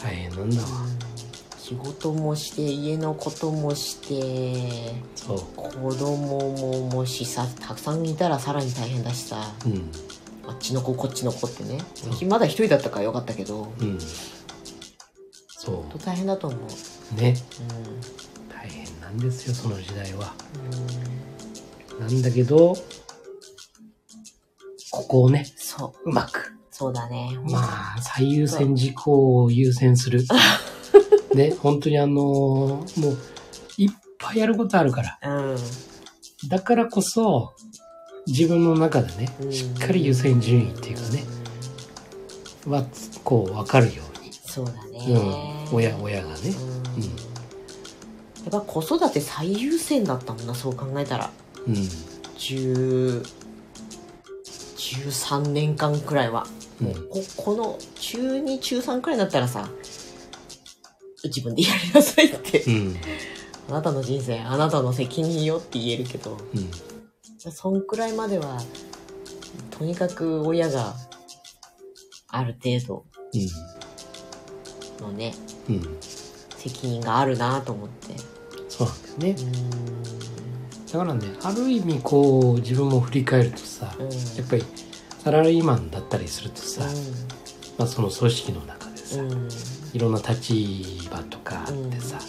大変なんだわ。仕事もして家のこともしてそう。子供ももしさたくさんいたらさらに大変だしさうん。あっちの子こっちの子ってねうまだ一人だったからよかったけどうん。そ本当大変だと思うう。ね。大変なんですよ、その時代は。なんだけど、ここをね、そううまく。そうだねまあ、最優先事項を優先する。(laughs) ね、本当にあのもう、いっぱいやることあるから。うんだからこそ、自分の中でねう、んしっかり優先順位っていうかね、は、こう、わかるよそうだうに。ねうん。親、親がね。うんやっぱ子育て最優先だったもんなそう考えたらうん。10 13年間くらいはうん。ここの中2中3くらいだったらさ自分でやりなさいってうん。あなたの人生あなたの責任よって言えるけどうん。そんくらいまではとにかく親がある程度のねうん。うん。責任があるなと思ってそうなんだよね。うだからね、ある意味こう、自分も振り返るとさ、んうんやっぱりサラリーマンだったりするとさ、まあ、その組織の中でさ、うんうんいろんな立場とかあってさ、やっ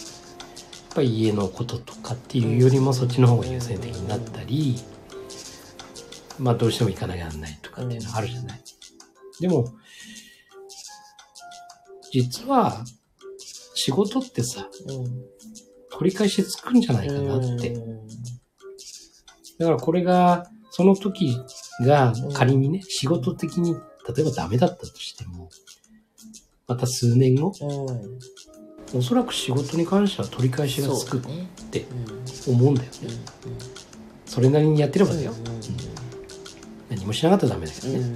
ぱり家のこととかっていうよりもそっちの方が優先的になったり、まあどうしても行かなきゃならないとかっていうのはあるじゃない。でも、実は仕事ってさ、うん取り返しつくんじゃないかなって。うんだからこれが、その時が仮にね、仕事的に例えばダメだったとしても、また数年後、うん。おそらく仕事に関しては取り返しがつくってうん。思うんだよね。それなりにやってればだよ。う何もしなかったらダメだけどね。んうん。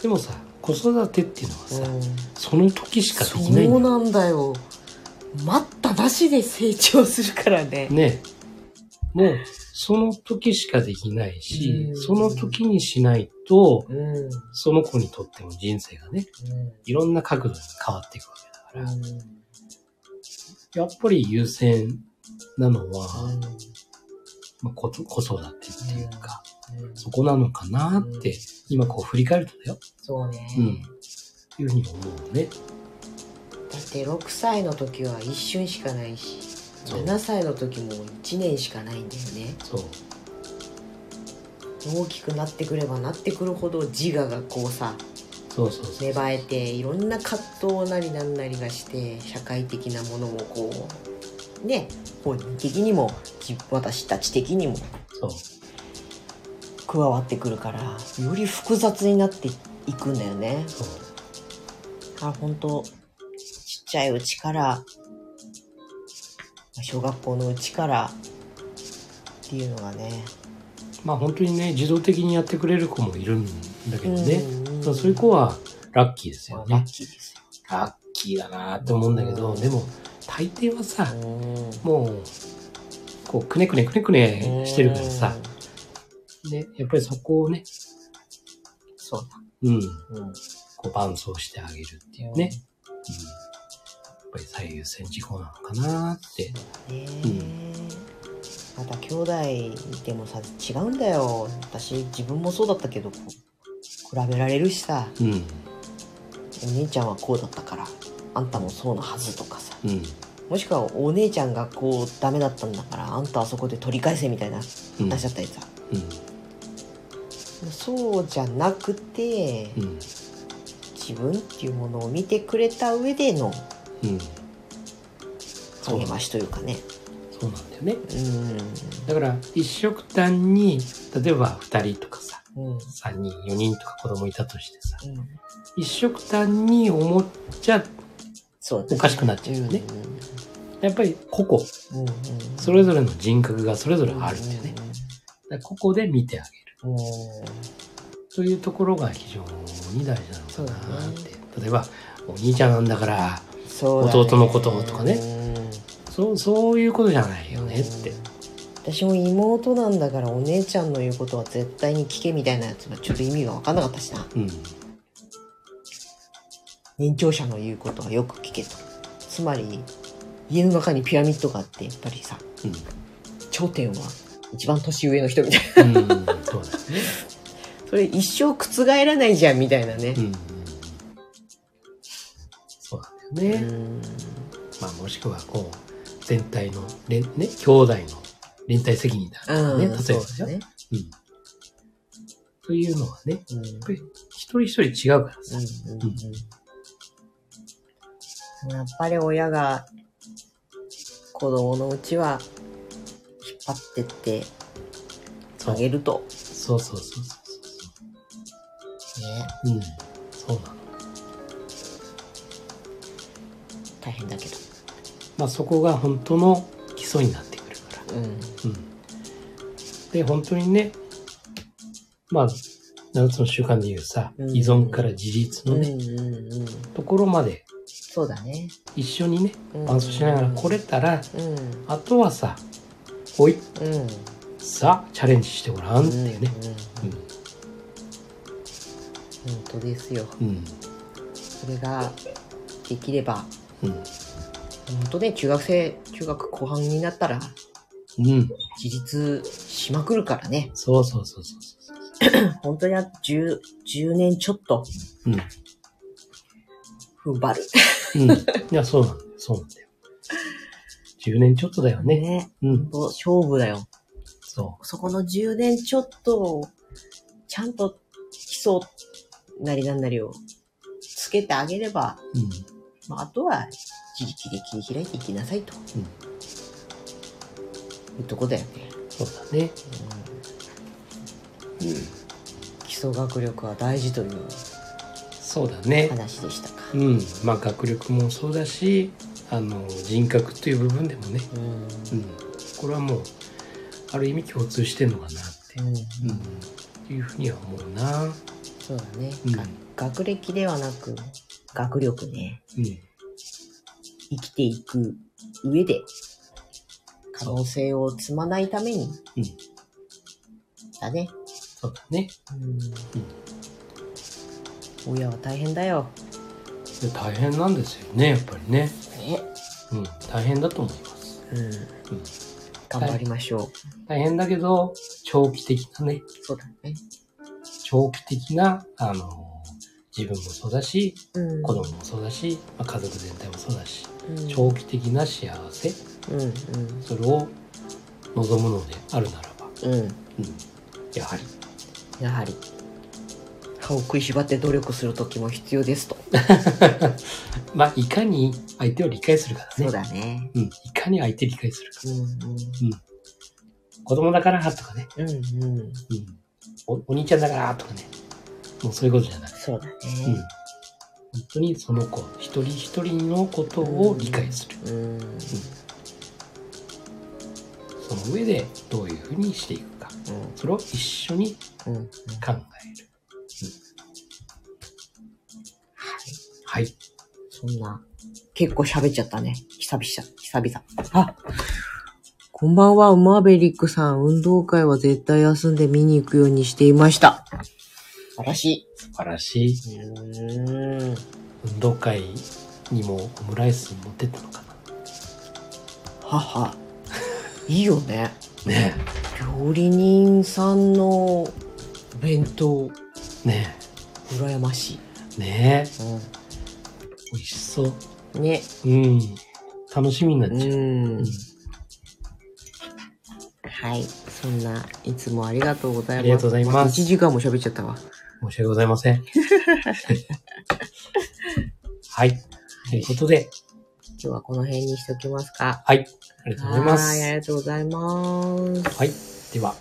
でもさ、子育てっていうのはさ、うん。その時しかできない。そうなんだよ。待ったなしで成長するからね。ね。もう、その時しかできないしう、ん。その時にしないと、その子にとっても人生がね、いろんな角度に変わっていくわけだから、やっぱり優先なのは、まあ、子子育てっていうか、うんそこなのかなって、今こう振り返るとだよ、そうね、うんいうふうに思うね。だって6歳の時は一瞬しかないしそう7歳の時も1年しかないんだよねそう。大きくなってくればなってくるほど自我がこうさそうそうそう。芽生えていろんな葛藤なりなんなりがして社会的なものもこうね本人的にも自私たち的にもそう。加わってくるからより複雑になっていくんだよね。あ本当ちっちゃいうちから小学校のうちからっていうのがねまあ本当にね、自動的にやってくれる子もいるんだけどね。うんそういう子はラッキーですよラッね。キーですよラッキーだなって思うんだけど、でも大抵はさ、うんもう、こう、くねくねくねくねしてるからさ、ね、やっぱりそこをね、そううん、だうん。こう伴走してあげるっていうね、うん、やっぱり最優先事項なのかなって。ねえ、また兄弟でもさ違うんだよ。私自分もそうだったけどこう比べられるしさ。うん、お姉ちゃんはこうだったからあんたもそうのはずとかさ。うん、もしくはお姉ちゃんがこうダメだったんだからあんたはそこで取り返せみたいなうん、話だったりさ、うん、そうじゃなくてうん、自分っていうものを見てくれた上でのうん、励ましというかねそうなんだよね。うんだから、一色単に、例えば二人とかさ、うんうん三人、四人とか子供いたとしてさ、一色単に思っちゃそうおかしくなっちゃうよね。うやっぱり個々、ん。うん。それぞれの人格がそれぞれあるんだよね。だからここで見てあげる。うん。ういうところが非常に大事なのかなって。例えば、お兄ちゃんなんだから、弟のこととかねうんそう、そういうことじゃないよねって。私も妹なんだからお姉ちゃんの言うことは絶対に聞けみたいなやつはちょっと意味が分かんなかったしなうん。年長者の言うことはよく聞けとつまり家の中にピラミッドがあってやっぱりさうん。頂点は一番年上の人みたいなうん、そうだよね。それ一生覆らないじゃんみたいなねうん。そうなんだよね。うんまあ、もしくは、こう、全体の、連ね、兄弟の連帯責任だとかね、例えばねうん。というのはね、うんやっぱり一人一人違うからさ。うんうんうんやっぱり親が子供のうちは引ってってそうあげると。そうそうそうそうそね。う。うん。そうなの。大変だけど。まあ、そこが本当の基礎になってくるから。うん。うん。で、本当にね、まあ、7つの習慣で言うさ、うん依存から自立のね、うんうんうん。ところまでそうだね。一緒にね、うん伴走しながら来れたら、うん。あとはさ、ほい、うん。さあ、チャレンジしてごらんっていうね。うん。本当ですよ。うん。うん。それができれば、うん。本当ね、中学生、中学後半になったらうん。自立しまくるからね。そうそうそうそうそ (coughs) 本当にあ10、10年ちょっとう。うん。踏ん張る。うん。いや、そうなんだよ。そうなんだよ。10年ちょっとだよね。ね。うん。勝負だよ。そそこの10年ちょっとを、ちゃんと基礎なりなんなりをつけてあげれば、う。うん。まあ、あとは自力で切り開いていきなさいと。うんいうとこだよね。そうだね。基礎学力は大事というそうだね。話でしたか。うん。まあ、学力もそうだし、あの、人格という部分でもね。うん。うん。これはもう、ある意味共通してんのかなって。うん。いうふうには思うな。そうだね、学歴ではなく、学力ね。うん。生きていく上で、可能性を積まないために、うん。だね。そうだね。うん。親は大変だよ。で大変なんですよね、やっぱりね。ね。うん。大変だと思います。うん。うん。頑張りましょう。大変だけど、長期的なね、そうだね。長期的な、あの、自分もそうだし、うん。子供もそうだし、まあ、家族全体もそうだし、うん、長期的な幸せ、うんうん。それを望むのであるならば、うん。うん。やはり、やはり、歯を食いしばって努力する時も必要ですと。(laughs) まあ、いかに相手を理解するかだね。そうだね。うん。いかに相手理解するか。うん子供だからとかね。うん。うんうん。うん。おお兄ちゃんだからとかね。もうそういうことじゃない。そうだね。うん。本当にその子、一人一人のことを理解する。うん。その上でどういうふうにしていくか。それを一緒にうん。うん。考える。はい。そんな、結構喋っちゃったね。久々、久々。あこんばんは、マーベリックさん。運動会は絶対休んで見に行くようにしていました。素晴らし素晴らしい。い。うーん。運動会にもオムライス持ってったのか母。いいよね。な。ね料理人さんの弁当、え。ね羨ましい。え。ねえ。う美味しそう。ん。ね。うん。楽しみになっうちゃう。ん。はい。そんな、いつもありがとうございます。ありがとうございます1時間も喋っちゃったわ。申し訳ございません。(laughs) はい。ということで、今日はこの辺にしておきますか。はい。ありがとうございまはい、あす。りがとうございます。はい。では、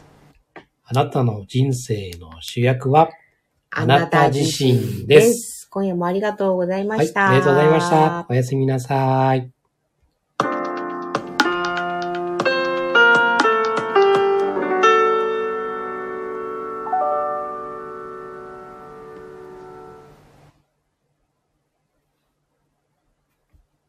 あなたの人生の主役は、あなた自身です。今夜もありがとうございまはい、した。ありがとうございました。おやすみなさい。